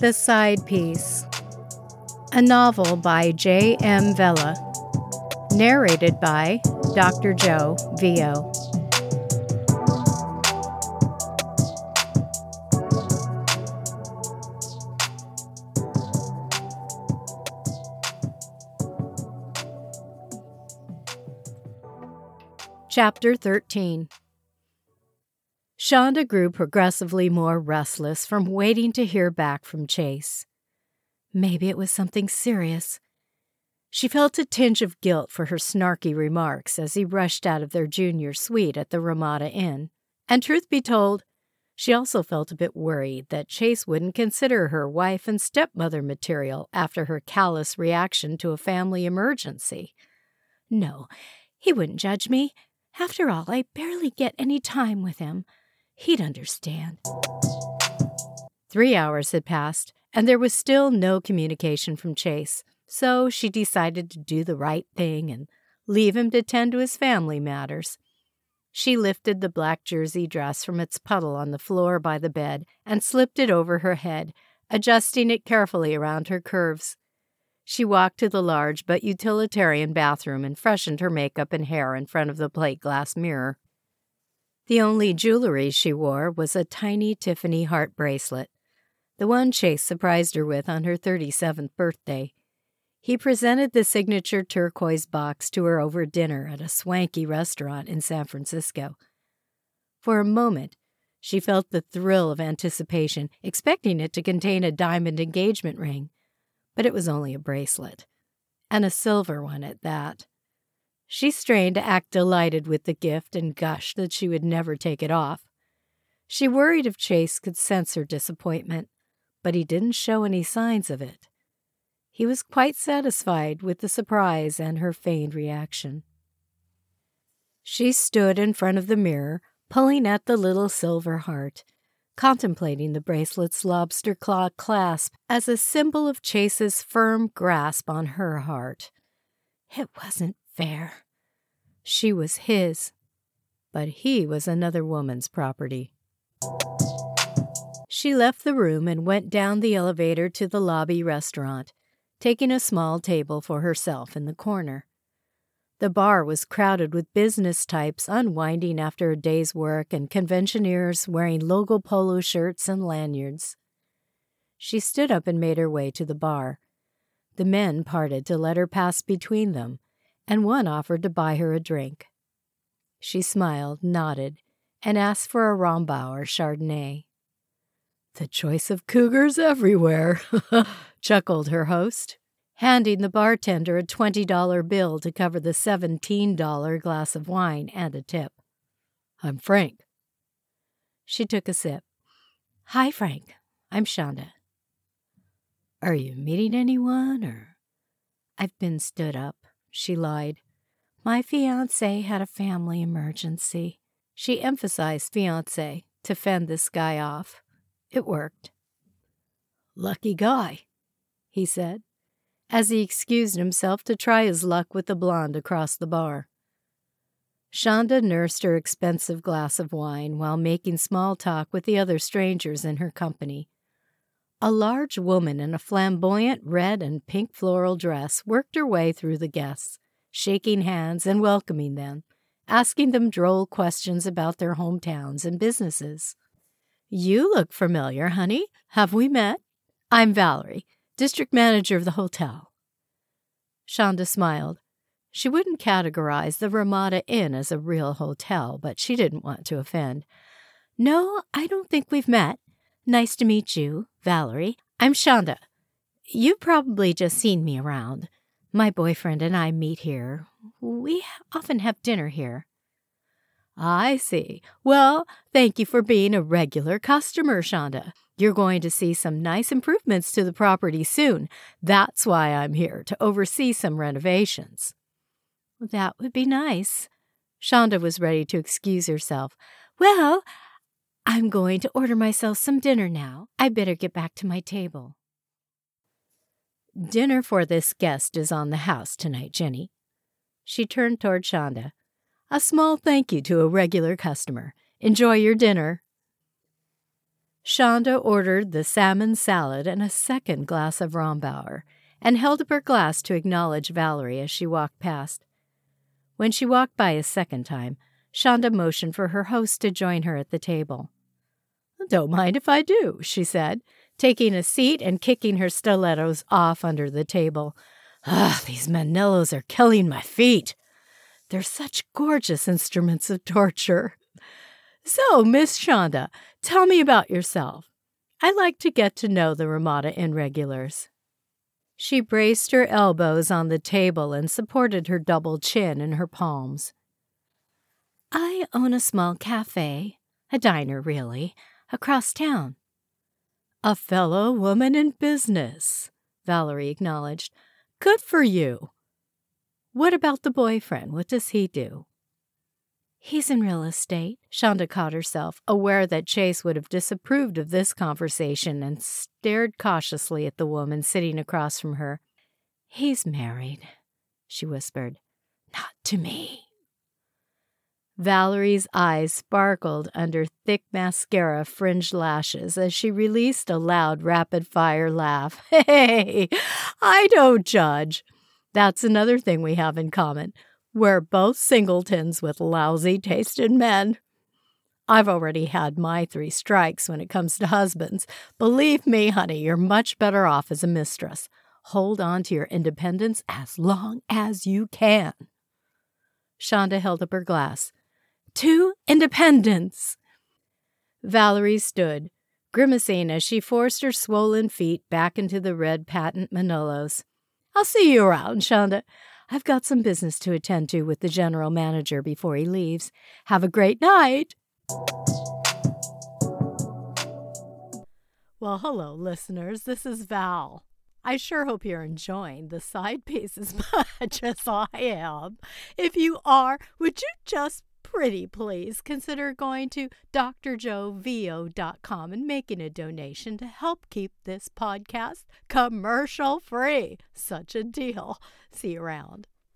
The Side Piece, a novel by J. M. Vela, narrated by Dr. Joe Vio. Chapter 13 Shonda grew progressively more restless from waiting to hear back from Chase. Maybe it was something serious. She felt a tinge of guilt for her snarky remarks as he rushed out of their junior suite at the Ramada Inn. And truth be told, she also felt a bit worried that Chase wouldn't consider her wife and stepmother material after her callous reaction to a family emergency. No, he wouldn't judge me. After all, I barely get any time with him. He'd understand. Three hours had passed, and there was still no communication from Chase, so she decided to do the right thing and leave him to tend to his family matters. She lifted the black jersey dress from its puddle on the floor by the bed and slipped it over her head, adjusting it carefully around her curves. She walked to the large but utilitarian bathroom and freshened her makeup and hair in front of the plate glass mirror. The only jewelry she wore was a tiny Tiffany heart bracelet, the one Chase surprised her with on her 37th birthday. He presented the signature turquoise box to her over dinner at a swanky restaurant in San Francisco. For a moment, she felt the thrill of anticipation, expecting it to contain a diamond engagement ring. But it was only a bracelet, and a silver one at that. She strained to act delighted with the gift and gushed that she would never take it off. She worried if Chase could sense her disappointment, but he didn't show any signs of it. He was quite satisfied with the surprise and her feigned reaction. She stood in front of the mirror, pulling at the little silver heart, contemplating the bracelet's lobster claw clasp as a symbol of Chase's firm grasp on her heart. It wasn't fair. She was his, but he was another woman's property. She left the room and went down the elevator to the lobby restaurant, taking a small table for herself in the corner. The bar was crowded with business types unwinding after a day's work and conventioneers wearing logo polo shirts and lanyards. She stood up and made her way to the bar. The men parted to let her pass between them, and one offered to buy her a drink. She smiled, nodded, and asked for a Rombauer Chardonnay. The choice of cougars everywhere, chuckled her host, handing the bartender a $20 bill to cover the $17 glass of wine and a tip. I'm Frank. She took a sip. Hi, Frank. I'm Shonda. Are you meeting anyone, or? I've been stood up she lied. My fiance had a family emergency. She emphasized fiance to fend this guy off. It worked. Lucky guy, he said, as he excused himself to try his luck with the blonde across the bar. Shonda nursed her expensive glass of wine while making small talk with the other strangers in her company. A large woman in a flamboyant red and pink floral dress worked her way through the guests, shaking hands and welcoming them, asking them droll questions about their hometowns and businesses. You look familiar, honey. Have we met? I'm Valerie, district manager of the hotel. Shonda smiled. She wouldn't categorize the Ramada Inn as a real hotel, but she didn't want to offend. No, I don't think we've met. Nice to meet you, Valerie. I'm Shonda. You've probably just seen me around. My boyfriend and I meet here. We often have dinner here. I see. Well, thank you for being a regular customer, Shonda. You're going to see some nice improvements to the property soon. That's why I'm here, to oversee some renovations. That would be nice. Shonda was ready to excuse herself. Well, I'm going to order myself some dinner now. I better get back to my table. Dinner for this guest is on the house tonight, Jenny. She turned toward Shonda. A small thank you to a regular customer. Enjoy your dinner. Shonda ordered the salmon salad and a second glass of Rombauer, and held up her glass to acknowledge Valerie as she walked past. When she walked by a second time, Shonda motioned for her host to join her at the table. Don't mind if I do, she said, taking a seat and kicking her stilettos off under the table. Ah, these Manolos are killing my feet. They're such gorgeous instruments of torture. So, Miss Shonda, tell me about yourself. I like to get to know the Ramada Inn regulars. She braced her elbows on the table and supported her double chin in her palms. I own a small cafe, a diner, really, across town. A fellow woman in business, Valerie acknowledged. Good for you. What about the boyfriend? What does he do? He's in real estate. Shonda caught herself, aware that Chase would have disapproved of this conversation, and stared cautiously at the woman sitting across from her. He's married, she whispered. Not to me. Valerie's eyes sparkled under thick mascara fringed lashes as she released a loud, rapid fire laugh. Hey, I don't judge. That's another thing we have in common. We're both singletons with lousy taste in men. I've already had my three strikes when it comes to husbands. Believe me, honey, you're much better off as a mistress. Hold on to your independence as long as you can. Shonda held up her glass to independence. Valerie stood, grimacing as she forced her swollen feet back into the red patent Manolos. I'll see you around, Shonda. I've got some business to attend to with the general manager before he leaves. Have a great night. Well, hello, listeners. This is Val. I sure hope you're enjoying the side piece as much as I am. If you are, would you just pretty please consider going to drjoevo.com and making a donation to help keep this podcast commercial free. Such a deal. See you around.